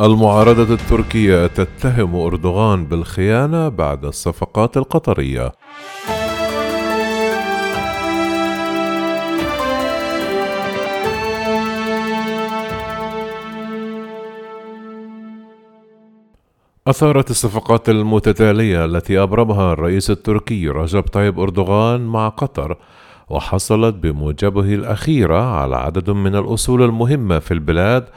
المعارضة التركية تتهم أردوغان بالخيانة بعد الصفقات القطرية. أثارت الصفقات المتتالية التي أبرمها الرئيس التركي رجب طيب أردوغان مع قطر وحصلت بموجبه الأخيرة على عدد من الأصول المهمة في البلاد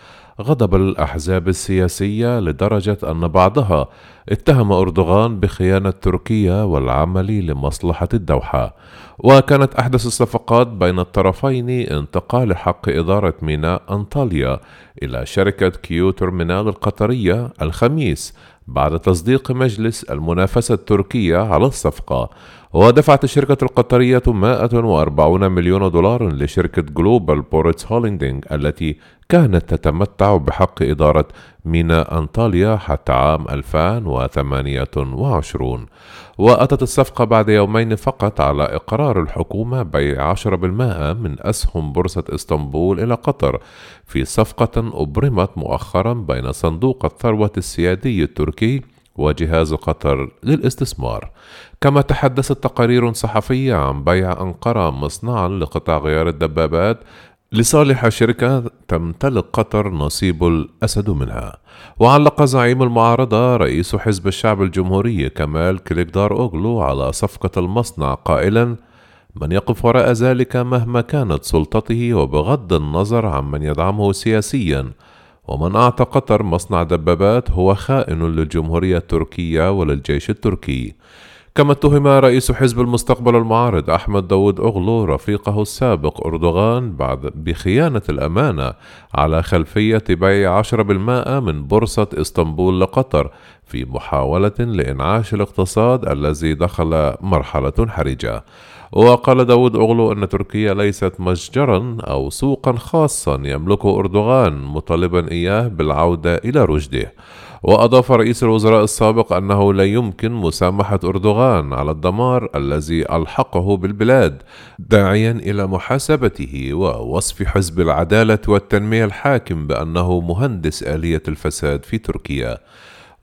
غضب الأحزاب السياسية لدرجة أن بعضها اتهم أردوغان بخيانة تركيا والعمل لمصلحة الدوحة. وكانت أحدث الصفقات بين الطرفين انتقال حق إدارة ميناء أنطاليا إلى شركة كيو ترمينال القطرية الخميس بعد تصديق مجلس المنافسة التركية على الصفقة. ودفعت الشركة القطرية 140 مليون دولار لشركة جلوبال بورتس هوليندينج التي كانت تتمتع بحق إدارة ميناء أنطاليا حتى عام 2028 وأتت الصفقة بعد يومين فقط على إقرار الحكومة بيع 10% من أسهم بورصة إسطنبول إلى قطر في صفقة أبرمت مؤخرا بين صندوق الثروة السيادي التركي وجهاز قطر للاستثمار. كما تحدثت تقارير صحفية عن بيع أنقرة مصنعا لقطع غيار الدبابات لصالح شركة تمتلك قطر نصيب الأسد منها. وعلق زعيم المعارضة رئيس حزب الشعب الجمهوري كمال كليكدار أوغلو على صفقة المصنع قائلا من يقف وراء ذلك مهما كانت سلطته وبغض النظر عن من يدعمه سياسيا ومن أعطى قطر مصنع دبابات هو خائن للجمهورية التركية وللجيش التركي. كما اتهم رئيس حزب المستقبل المعارض أحمد داود أغلو رفيقه السابق أردوغان بعد بخيانة الأمانة على خلفية بيع عشرة بالمائة من بورصة إسطنبول لقطر في محاولة لإنعاش الاقتصاد الذي دخل مرحلة حرجة. وقال داود أغلو أن تركيا ليست متجرا أو سوقا خاصا يملكه أردوغان مطالبا إياه بالعودة إلى رشده. وأضاف رئيس الوزراء السابق أنه لا يمكن مسامحة أردوغان على الدمار الذي ألحقه بالبلاد داعيا إلى محاسبته ووصف حزب العدالة والتنمية الحاكم بأنه مهندس آلية الفساد في تركيا.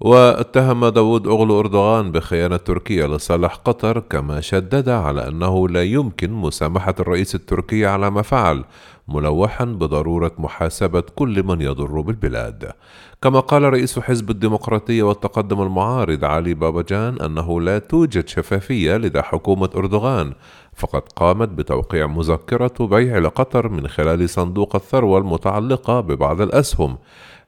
واتهم داود أغلو أردوغان بخيانة تركيا لصالح قطر كما شدد على أنه لا يمكن مسامحة الرئيس التركي على ما فعل ملوحا بضرورة محاسبة كل من يضر بالبلاد. كما قال رئيس حزب الديمقراطية والتقدم المعارض علي باباجان أنه لا توجد شفافية لدى حكومة أردوغان فقد قامت بتوقيع مذكرة بيع لقطر من خلال صندوق الثروة المتعلقة ببعض الأسهم.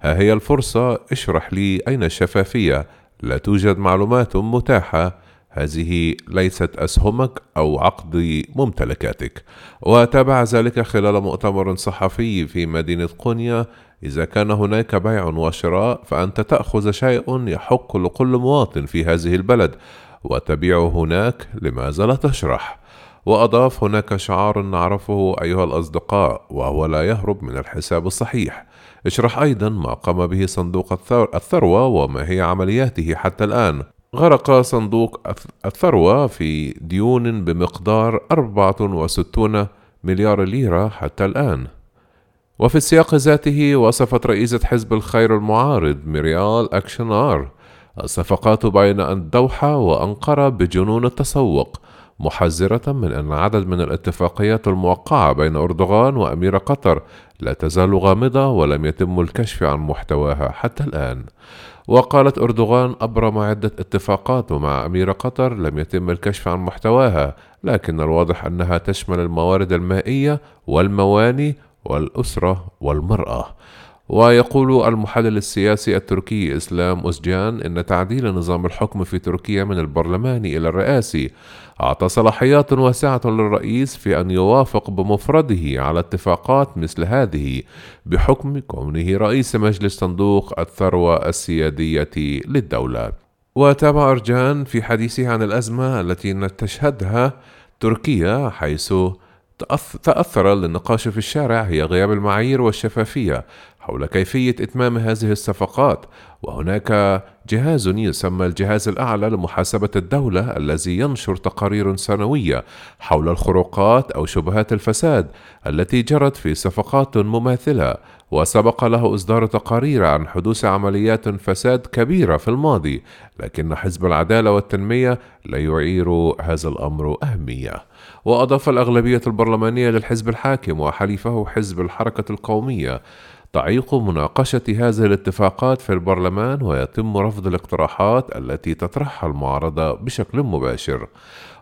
ها هي الفرصة اشرح لي أين الشفافية؟ لا توجد معلومات متاحة. هذه ليست أسهمك أو عقد ممتلكاتك. وتابع ذلك خلال مؤتمر صحفي في مدينة قونيا إذا كان هناك بيع وشراء فأنت تأخذ شيء يحق لكل مواطن في هذه البلد. وتبيع هناك لماذا لا تشرح؟ وأضاف هناك شعار نعرفه أيها الأصدقاء وهو لا يهرب من الحساب الصحيح. اشرح أيضا ما قام به صندوق الثروة وما هي عملياته حتى الآن. غرق صندوق الثروة في ديون بمقدار 64 مليار ليرة حتى الآن. وفي السياق ذاته وصفت رئيسة حزب الخير المعارض ميريال أكشنار الصفقات بين الدوحة وأنقرة بجنون التسوق محذرة من أن عدد من الاتفاقيات الموقعة بين أردوغان وأمير قطر لا تزال غامضة ولم يتم الكشف عن محتواها حتى الآن. وقالت أردوغان أبرم عدة اتفاقات مع أمير قطر لم يتم الكشف عن محتواها لكن الواضح أنها تشمل الموارد المائية والمواني والأسرة والمرأة. ويقول المحلل السياسي التركي إسلام أسجان إن تعديل نظام الحكم في تركيا من البرلماني إلى الرئاسي أعطى صلاحيات واسعة للرئيس في أن يوافق بمفرده على اتفاقات مثل هذه بحكم كونه رئيس مجلس صندوق الثروة السيادية للدولة. وتابع أرجان في حديثه عن الأزمة التي تشهدها تركيا حيث تأثر للنقاش في الشارع هي غياب المعايير والشفافية حول كيفية إتمام هذه الصفقات وهناك جهاز يسمى الجهاز الأعلى لمحاسبة الدولة الذي ينشر تقارير سنوية حول الخروقات أو شبهات الفساد التي جرت في صفقات مماثلة وسبق له إصدار تقارير عن حدوث عمليات فساد كبيرة في الماضي لكن حزب العدالة والتنمية لا يعير هذا الأمر أهمية. وأضاف الأغلبية البرلمانية للحزب الحاكم وحليفه حزب الحركة القومية تعيق مناقشة هذه الاتفاقات في البرلمان ويتم رفض الاقتراحات التي تطرحها المعارضة بشكل مباشر.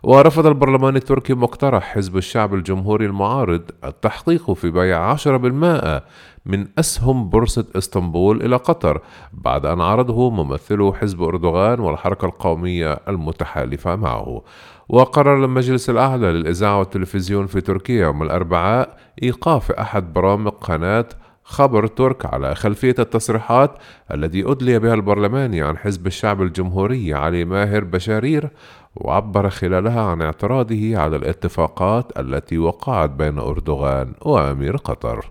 ورفض البرلمان التركي مقترح حزب الشعب الجمهوري المعارض التحقيق في بيع 10% من أسهم بورصة إسطنبول إلى قطر بعد أن عرضه ممثلو حزب أردوغان والحركة القومية المتحالفة معه وقرر المجلس الأعلى للإذاعة والتلفزيون في تركيا يوم الأربعاء إيقاف أحد برامج قناة خبر ترك على خلفية التصريحات الذي أدلي بها البرلماني عن حزب الشعب الجمهوري علي ماهر بشارير وعبر خلالها عن اعتراضه على الاتفاقات التي وقعت بين أردوغان وأمير قطر.